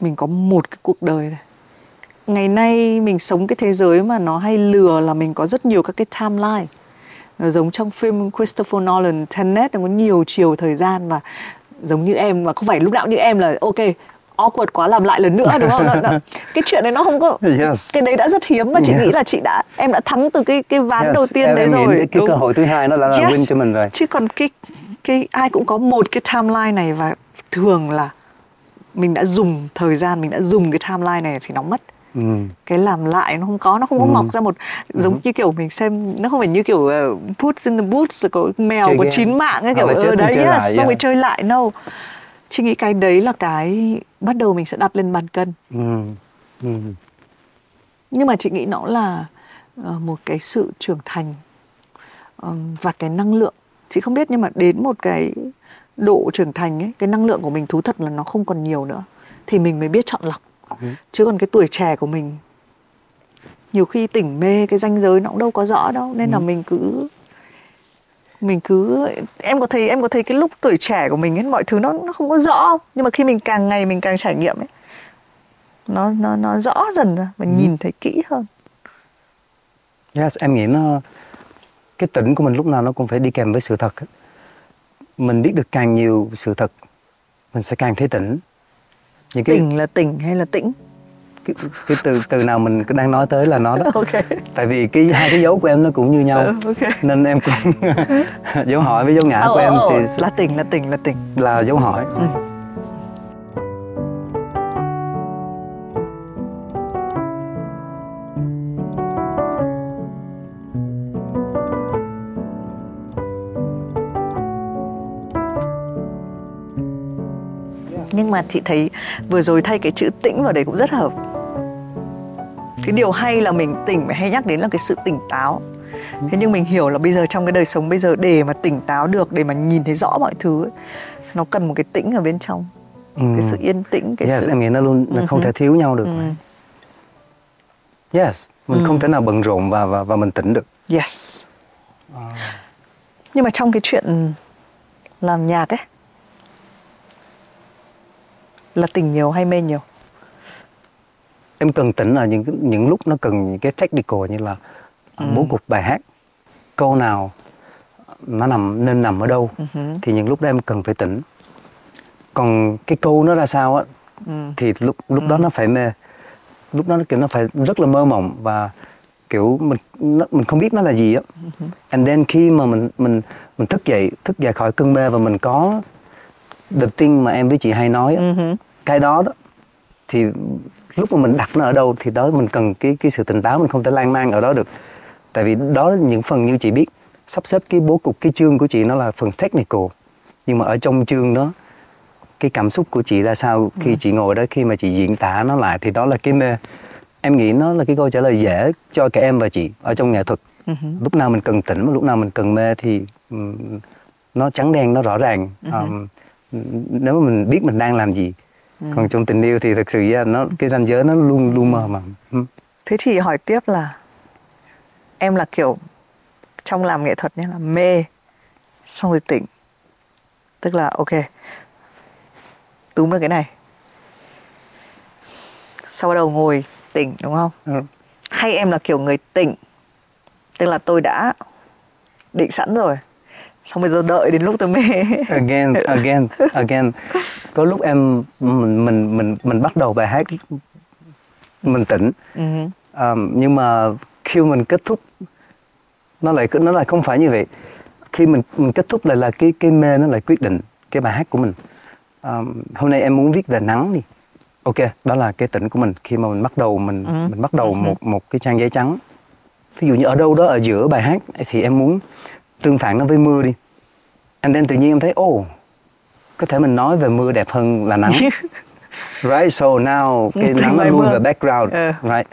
mình có một cái cuộc đời này. Ngày nay mình sống cái thế giới mà nó hay lừa là mình có rất nhiều các cái timeline. Nó giống trong phim Christopher Nolan Tenet nó có nhiều chiều thời gian và giống như em mà không phải lúc nào như em là ok awkward quá làm lại lần nữa đúng không Nó- nó- cái chuyện đấy nó không có Yes. cái đấy đã rất hiếm và chị Yes. nghĩ là chị đã em đã thắng từ cái cái ván Yes, đầu tiên em, đấy em nghĩ rồi cái đúng. cơ hội thứ hai nó đã là Yes. win cho mình rồi chứ còn cái cái ai cũng có một cái timeline này và thường là mình đã dùng thời gian mình đã dùng cái timeline này thì nó mất ừ. cái làm lại nó không có nó không có Ừ. mọc ra một giống như kiểu mình xem nó không phải như kiểu uh, puts in the boots có mèo Chơi có game. chín mạng ấy kiểu ờ đấy yes, lại, xong rồi chơi lại no chị nghĩ cái đấy là cái bắt đầu mình sẽ đặt lên bàn cân Ừ. Ừ. nhưng mà chị nghĩ nó là ờ, một cái sự trưởng thành ờm, và cái năng lượng chị không biết nhưng mà đến một cái độ trưởng thành ấy cái năng lượng của mình thú thật là nó không còn nhiều nữa thì mình mới biết chọn lọc Ừ. chứ còn cái tuổi trẻ của mình nhiều khi tỉnh mê cái ranh giới nó cũng đâu có rõ đâu nên là mình cứ mình cứ em có thấy em có thấy cái lúc tuổi trẻ của mình ấy mọi thứ nó nó không có rõ không? nhưng mà khi mình càng ngày mình càng trải nghiệm ấy nó nó nó rõ dần ra và nhìn thấy kỹ hơn Yes, em nghĩ nó cái tỉnh của mình lúc nào nó cũng phải đi kèm với sự thật. Mình biết được càng nhiều sự thật, mình sẽ càng thấy tỉnh. Những cái, tỉnh là tỉnh hay là tĩnh cái, cái từ từ nào mình đang nói tới là nó đó. ok Tại vì cái hai cái dấu của em nó cũng như nhau. Ừ, ok. Nên em cũng dấu hỏi với dấu ngã của em Ồ, ồ, thì là tỉnh là tỉnh là tỉnh là dấu hỏi. Ừ. mà chị thấy vừa rồi thay cái chữ tĩnh vào đấy cũng rất hợp cái điều hay là mình tỉnh hay nhắc đến là cái sự tỉnh táo thế nhưng mình hiểu là bây giờ trong cái đời sống bây giờ để mà tỉnh táo được để mà nhìn thấy rõ mọi thứ ấy, nó cần một cái tĩnh ở bên trong Ừ. cái sự yên tĩnh cái yes, sự em nghĩ nó luôn nó không Ừ thể thiếu nhau được. Ừ. Yes, mình Ừ. không thể nào bận rộn và và và mình tỉnh được. yes nhưng mà trong cái chuyện làm nhạc ấy là tỉnh nhiều hay mê nhiều? Em cần tỉnh ở những những lúc nó cần những cái technical như là Ừ. bố cục bài hát câu nào nó nằm nên nằm ở đâu Ừ thì những lúc đó em cần phải tỉnh. Còn cái câu nó ra sao á Ừ. thì lúc lúc đó nó phải mê. Lúc đó nó kiểu nó phải rất là mơ mộng và kiểu mình nó, mình không biết nó là gì á. Ừ and then khi mà mình mình mình thức dậy thức dậy khỏi cơn mê và mình có the thing mà em với chị hay nói Ừ hứ. cái đó đó thì lúc mà mình đặt nó ở đâu thì đó mình cần cái cái sự tỉnh táo mình không thể lan man ở đó được. Tại vì đó những phần như chị biết sắp xếp cái bố cục cái chương của chị nó là phần technical. Nhưng mà ở trong chương đó cái cảm xúc của chị ra sao khi chị ngồi đó khi mà chị diễn tả nó lại thì đó là cái mê. Em nghĩ nó là cái câu trả lời dễ cho cả em và chị ở trong nghệ thuật. Ừ lúc nào mình cần tỉnh mà lúc nào mình cần mê thì ừm, nó trắng đen nó rõ ràng. Ừ Ờm, nếu mà mình biết mình đang làm gì còn trong tình yêu thì thực sự ra nó cái ranh giới nó luôn luôn mờ mà Ừ. thế thì hỏi tiếp là em là kiểu trong làm nghệ thuật nhé là mê xong rồi tỉnh. Tức là ok túm được cái này. Sau bắt đầu ngồi tỉnh đúng không? Ừ. hay em là kiểu người tỉnh tức là tôi đã định sẵn rồi xong bây giờ đợi đến lúc tôi mê. Again again again. Có lúc em mình mình mình mình bắt đầu bài hát mình tỉnh. Ừ. Ờm, nhưng mà khi mình kết thúc nó lại nó lại không phải như vậy. Khi mình mình kết thúc lại là cái cái mê nó lại quyết định cái bài hát của mình. Ờm, hôm nay em muốn viết về nắng đi. Ok đó là cái tỉnh của mình. Khi mà mình bắt đầu mình Ừ. mình bắt đầu Ừ. một một cái trang giấy trắng. Ví dụ như ở đâu đó ở giữa bài hát thì em muốn tương phản nó với mưa đi. And then tự nhiên em thấy oh có thể mình nói về mưa đẹp hơn là nắng. Right so now cái nắng nó luôn mưa. về background. Ờ. right.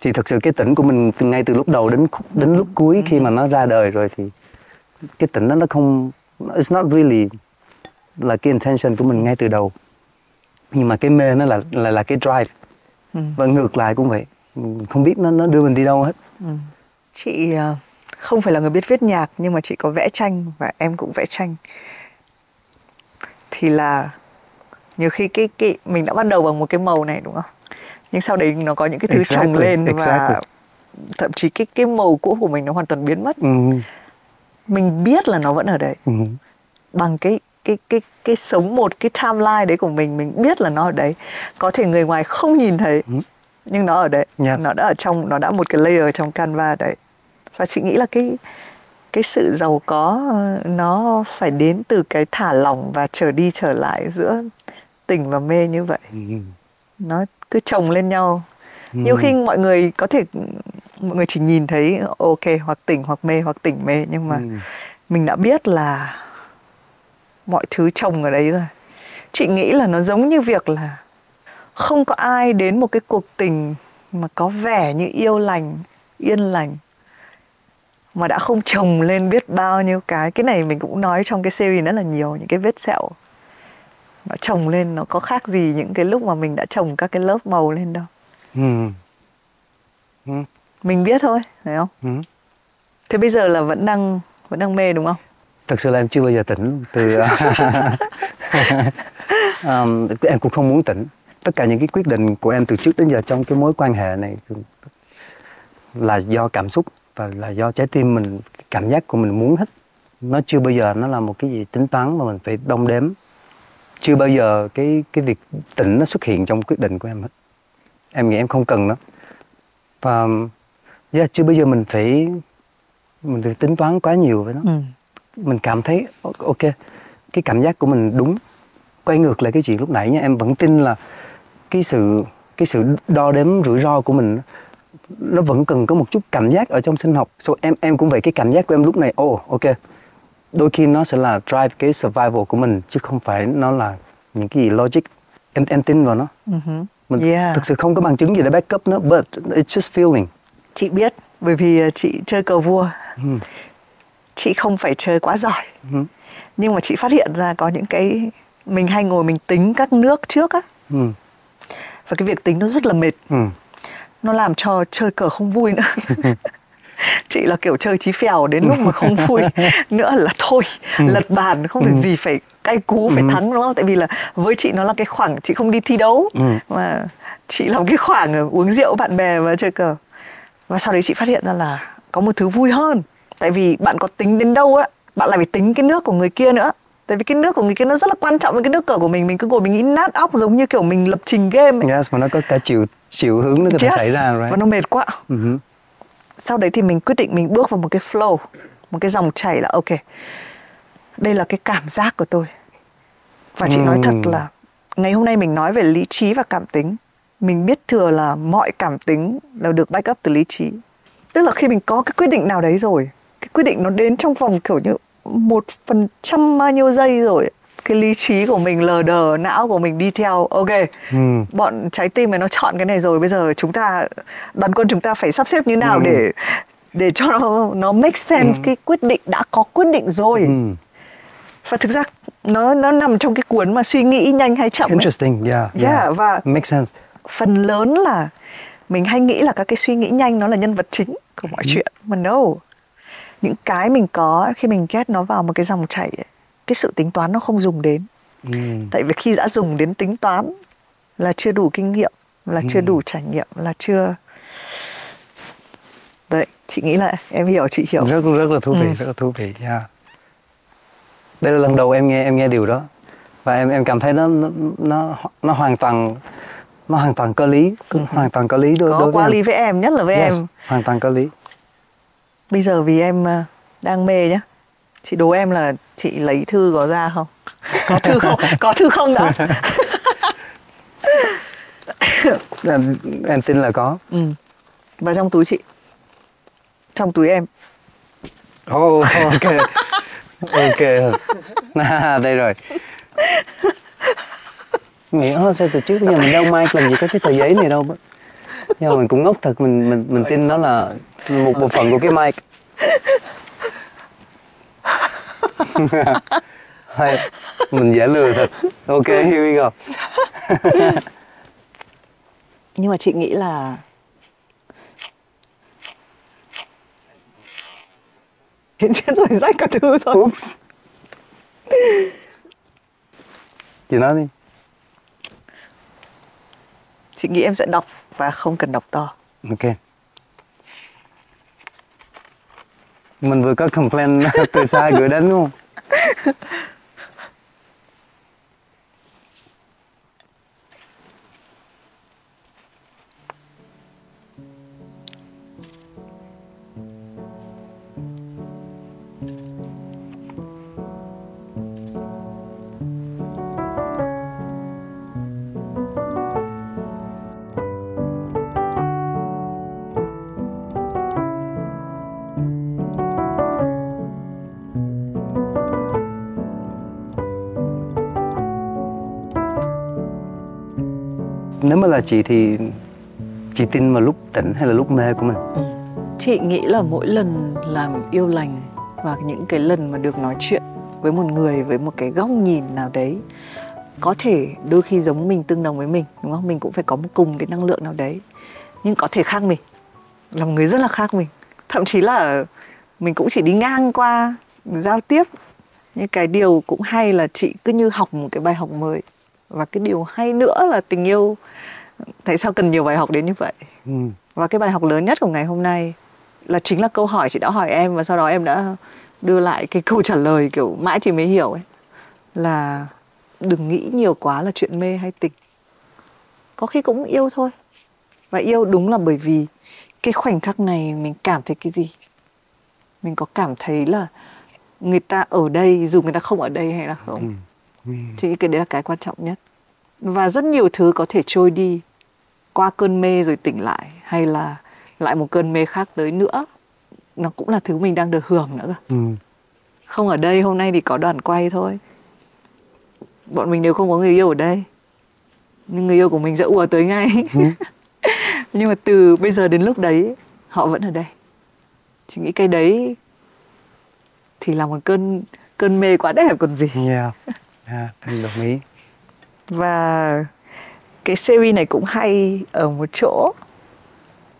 Thì thực sự cái tỉnh của mình từ ngay từ lúc đầu đến đến lúc cuối khi mà nó ra đời rồi thì cái tỉnh đó nó không it's not really là cái intention của mình ngay từ đầu. Nhưng mà cái mê nó là là là cái drive. Ừ. và ngược lại cũng vậy. Không biết nó nó đưa mình đi đâu hết. Chị ờ, không phải là người biết viết nhạc nhưng mà chị có vẽ tranh và em cũng vẽ tranh thì là nhiều khi cái cái mình đã bắt đầu bằng một cái màu này đúng không nhưng sau đấy nó có những cái thứ chồng Exactly, lên và exactly. thậm chí cái cái màu cũ của mình nó hoàn toàn biến mất ừ. mình biết là nó vẫn ở đấy Ừ. bằng cái cái cái cái sống một cái timeline đấy của mình mình biết là nó ở đấy có thể người ngoài không nhìn thấy Ừ. nhưng nó ở đấy Yes. nó đã ở trong nó đã một cái layer trong canva đấy và chị nghĩ là cái cái sự giàu có ờ, nó phải đến từ cái thả lỏng và trở đi trở lại giữa tình và mê như vậy Ừ. nó cứ chồng lên nhau Ừ. nhiều khi mọi người có thể mọi người chỉ nhìn thấy ok hoặc tỉnh hoặc mê hoặc tỉnh mê nhưng mà Ừ. mình đã biết là mọi thứ chồng ở đấy rồi chị nghĩ là nó giống như việc là không có ai đến một cái cuộc tình mà có vẻ như yêu lành yên lành mà đã không chồng lên biết bao nhiêu cái. Cái này mình cũng nói trong cái series rất là nhiều những cái vết sẹo. Nó chồng lên nó có khác gì những cái lúc mà mình đã trồng các cái lớp màu lên đâu. Ừ. Ừ. mình biết thôi phải không? Ừ. thế bây giờ là vẫn đang vẫn đang mê đúng không? Thật sự là em chưa bao giờ tỉnh từ um, em cũng không muốn tỉnh. Tất cả những cái quyết định của em từ trước đến giờ trong cái mối quan hệ này là do cảm xúc và là do trái tim mình cảm giác của mình muốn hết nó chưa bao giờ nó là một cái gì tính toán mà mình phải đong đếm. Chưa bao giờ cái cái việc tỉnh nó xuất hiện trong quyết định của em hết. Em nghĩ em không cần nó. Và yeah, chưa bao giờ mình phải mình phải tính toán quá nhiều với nó. Ừ. mình cảm thấy ok cái cảm giác của mình đúng. Quay ngược lại cái chuyện lúc nãy nha em vẫn tin là cái sự cái sự đo đếm rủi ro của mình nó vẫn cần có một chút cảm giác ở trong sinh học so em em cũng vậy cái cảm giác của em lúc này ồ ok đôi khi nó sẽ là drive cái survival của mình chứ không phải nó là những cái gì logic em em tin vào nó Uh-huh. mình Yeah. thực sự không có bằng chứng gì để back up nó but it's just feeling chị biết bởi vì ờ, chị chơi cờ vua Ừ. chị không phải chơi quá giỏi Ừ. nhưng mà chị phát hiện ra có những cái mình hay ngồi mình tính các nước trước á Ừ. và cái việc tính nó rất là mệt Ừ. nó làm cho chơi cờ không vui nữa. Chị là kiểu chơi chí phèo đến lúc mà không vui nữa là thôi lật bàn không việc gì phải cay cú phải thắng đúng không? Tại vì là với chị nó là cái khoảng chị không đi thi đấu Ừ. mà chị làm cái khoảng uống rượu bạn bè và chơi cờ. Và sau đấy chị phát hiện ra là có một thứ vui hơn. Tại vì bạn có tính đến đâu á bạn lại phải tính cái nước của người kia nữa tại vì cái nước của người kia nó rất là quan trọng với cái nước cờ của mình mình cứ ngồi mình nghĩ nát óc giống như kiểu mình lập trình game ấy. Yes, mà nó có cả chiều chiều hướng nó có thể Yes, xảy ra right? và nó mệt quá Ừ. sau đấy thì mình quyết định mình bước vào một cái flow một cái dòng chảy là ok đây là cái cảm giác của tôi và chị nói thật Ừm. là ngày hôm nay mình nói về lý trí và cảm tính mình biết thừa là mọi cảm tính đều được back up từ lý trí tức là khi mình có cái quyết định nào đấy rồi cái quyết định nó đến trong vòng kiểu như một phần trăm bao nhiêu giây rồi cái lý trí của mình lờ đờ não của mình đi theo ok Ừ. bọn trái tim này nó chọn cái này rồi bây giờ chúng ta đoàn quân chúng ta phải sắp xếp như nào Ừ. để để cho nó nó make sense cái quyết định đã có quyết định rồi Ừ. và thực ra nó nó nằm trong cái cuốn mà suy nghĩ nhanh hay chậm ấy. Interesting, yeah, Yeah, và- makes sense. phần lớn là mình hay nghĩ là các cái suy nghĩ nhanh nó là nhân vật chính của mọi chuyện mà no những cái mình có khi mình kết nó vào một cái dòng chảy ấy, cái sự tính toán nó không dùng đến Ừ. tại vì khi đã dùng đến tính toán là chưa đủ kinh nghiệm là chưa đủ trải nghiệm là chưa đấy chị nghĩ là em hiểu chị hiểu Rất rất là thú vị, Ừ. rất là thú vị, yeah. Đây là lần đầu em nghe em nghe điều đó và em em cảm thấy nó nó nó, nó hoàn toàn nó hoàn toàn có lý, hoàn toàn có lý đối, có đối với quá em. lý với em nhất là với yes, em hoàn toàn có lý. Bây giờ vì em ờ, đang mê nhá. Chị đố em là chị lấy thư có ra không? Có thư không? Có thư không đã? Em, em tin là có. Ừ. và trong túi chị? Trong túi em? Oh, ok. Ok. À, đây rồi. Nghĩ oh, sao từ trước giờ mình đâu mai làm gì có cái tờ giấy này đâu nhưng mà mình cũng ngốc thật mình mình mình tin nó là một bộ phận của cái mic. Hay mình dễ lừa thật. Ok here we go. Nhưng mà chị nghĩ là hiện chết rồi rách cả thứ rồi oops. Chị nói đi. Chị nghĩ em sẽ đọc và không cần đọc to. Ok. Mình vừa có complain từ xa gửi đến đúng không nếu mà là chị thì chị tin vào lúc tỉnh hay là lúc mê của mình? Ừ. Chị nghĩ là mỗi lần làm yêu lành và những cái lần mà được nói chuyện với một người, với một cái góc nhìn nào đấy, có thể đôi khi giống mình, tương đồng với mình, đúng không? Mình cũng phải có một cùng cái năng lượng nào đấy. Nhưng có thể khác mình là một người rất là khác mình. Thậm chí là mình cũng chỉ đi ngang qua giao tiếp. Nhưng cái điều cũng hay là chị cứ như học một cái bài học mới. Và cái điều hay nữa là tình yêu tại sao cần nhiều bài học đến như vậy? Ừ. và cái bài học lớn nhất của ngày hôm nay là chính là câu hỏi chị đã hỏi em và sau đó em đã đưa lại cái câu trả lời kiểu mãi chị mới hiểu ấy. Là đừng nghĩ nhiều quá là chuyện mê hay tình. Có khi cũng yêu thôi. Và yêu đúng là bởi vì cái khoảnh khắc này mình cảm thấy cái gì? Mình có cảm thấy là người ta ở đây dù người ta không ở đây hay là không. Ừ. chị nghĩ cái đấy là cái quan trọng nhất và rất nhiều thứ có thể trôi đi qua cơn mê rồi tỉnh lại hay là lại một cơn mê khác tới nữa. Nó cũng là thứ mình đang được hưởng nữa Ừ. không ở đây hôm nay thì có đoàn quay thôi. Bọn mình đều không có người yêu ở đây. Nhưng người yêu của mình sẽ ùa tới ngay. Ừ. nhưng mà từ bây giờ đến lúc đấy họ vẫn ở đây. Chị nghĩ cái đấy thì là một cơn cơn mê quá đẹp còn gì. Yeah. Yeah đồng ý và cái series này cũng hay ở một chỗ.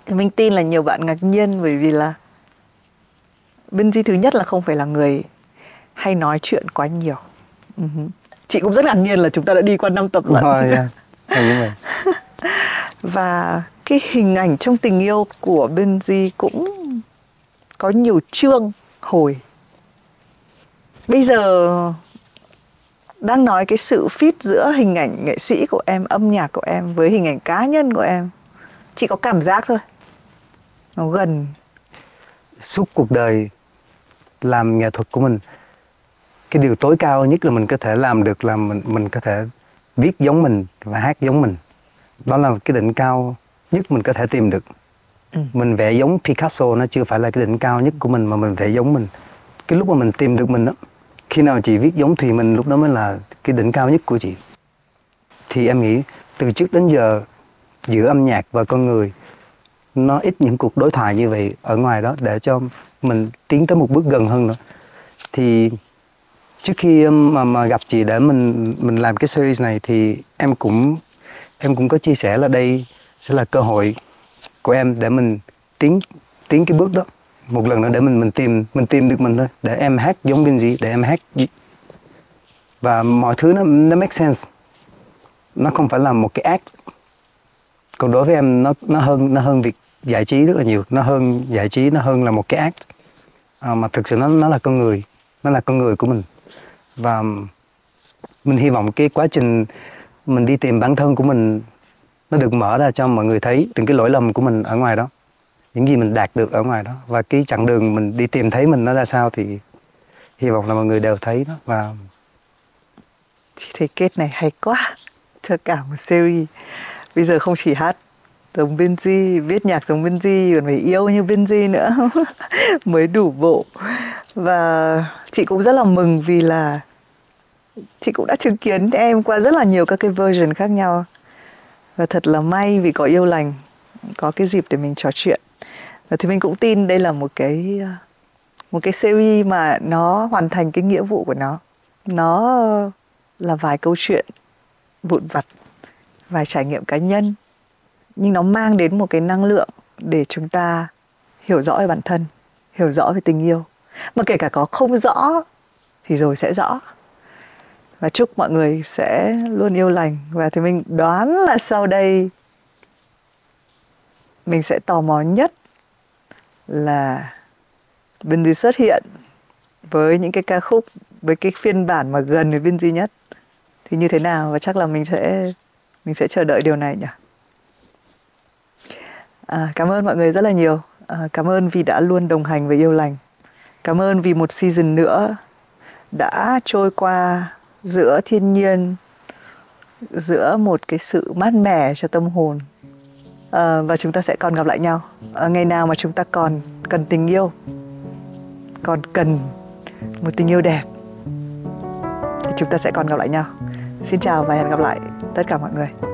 Mình tin là nhiều bạn ngạc nhiên bởi vì là Benji thứ nhất là không phải là người hay nói chuyện quá nhiều. Ừ chị cũng rất ngạc nhiên là chúng ta đã đi qua năm tập lận. Oh, yeah. Và cái hình ảnh trong tình yêu của Benji cũng có nhiều chương hồi. Bây giờ đang nói cái sự fit giữa hình ảnh nghệ sĩ của em âm nhạc của em với hình ảnh cá nhân của em. Chị có cảm giác thôi. Nó gần. Suốt cuộc đời làm nghệ thuật của mình cái điều tối cao nhất là mình có thể làm được là mình mình có thể viết giống mình và hát giống mình. Đó là cái đỉnh cao nhất mình có thể tìm được. Ừ. mình vẽ giống Picasso nó chưa phải là cái đỉnh cao nhất của mình mà mình vẽ giống mình. Cái lúc mà mình tìm được mình đó khi nào chị viết giống thùy mình lúc đó mới là cái đỉnh cao nhất của chị. Thì em nghĩ từ trước đến giờ giữa âm nhạc và con người nó ít những cuộc đối thoại như vậy ở ngoài đó để cho mình tiến tới một bước gần hơn nữa. Thì trước khi um, mà, mà gặp chị để mình mình làm cái series này thì em cũng em cũng có chia sẻ là đây sẽ là cơ hội của em để mình tiến tiến cái bước đó một lần nữa để mình mình tìm mình tìm được mình thôi. Để em hát giống bên gì? Để em hát gì? Và mọi thứ nó nó make sense. Nó không phải là một cái act. Còn đối với em nó nó hơn nó hơn việc giải trí rất là nhiều. Nó hơn giải trí nó hơn là một cái act. À, mà thực sự nó nó là con người. Nó là con người của mình. Và mình hy vọng cái quá trình mình đi tìm bản thân của mình nó được mở ra cho mọi người thấy từng cái lỗi lầm của mình ở ngoài đó những gì mình đạt được ở ngoài đó. Và cái chặng đường mình đi tìm thấy mình nó ra sao thì hy vọng là mọi người đều thấy nó. Và chị thấy kết này hay quá. Cho cả một series. Bây giờ không chỉ hát giống Benji, viết nhạc giống Benji, còn phải yêu như Benji nữa. Mới đủ bộ. Và chị cũng rất là mừng vì là chị cũng đã chứng kiến em qua rất là nhiều các cái version khác nhau. Và thật là may vì có yêu lành, có cái dịp để mình trò chuyện. Ờ, thì mình cũng tin đây là một cái ờ, một cái series mà nó hoàn thành cái nghĩa vụ của nó. Nó là vài câu chuyện vụn vặt, vài trải nghiệm cá nhân, nhưng nó mang đến một cái năng lượng để chúng ta hiểu rõ về bản thân, hiểu rõ về tình yêu. Mà kể cả có không rõ thì rồi sẽ rõ. Và chúc mọi người sẽ luôn yêu lành. Và thì mình đoán là sau đây mình sẽ tò mò nhất là Binz xuất hiện với những cái ca khúc với cái phiên bản mà gần với Binz nhất. Thì như thế nào và chắc là mình sẽ mình sẽ chờ đợi điều này nhỉ? À, cảm ơn mọi người rất là nhiều. À, cảm ơn vì đã luôn đồng hành với yêu lành. Cảm ơn vì một season nữa đã trôi qua giữa thiên nhiên giữa một cái sự mát mẻ cho tâm hồn à, và chúng ta sẽ còn gặp lại nhau. À, ngày nào mà chúng ta còn cần tình yêu còn cần một tình yêu đẹp thì chúng ta sẽ còn gặp lại nhau. Xin chào và hẹn gặp lại tất cả mọi người.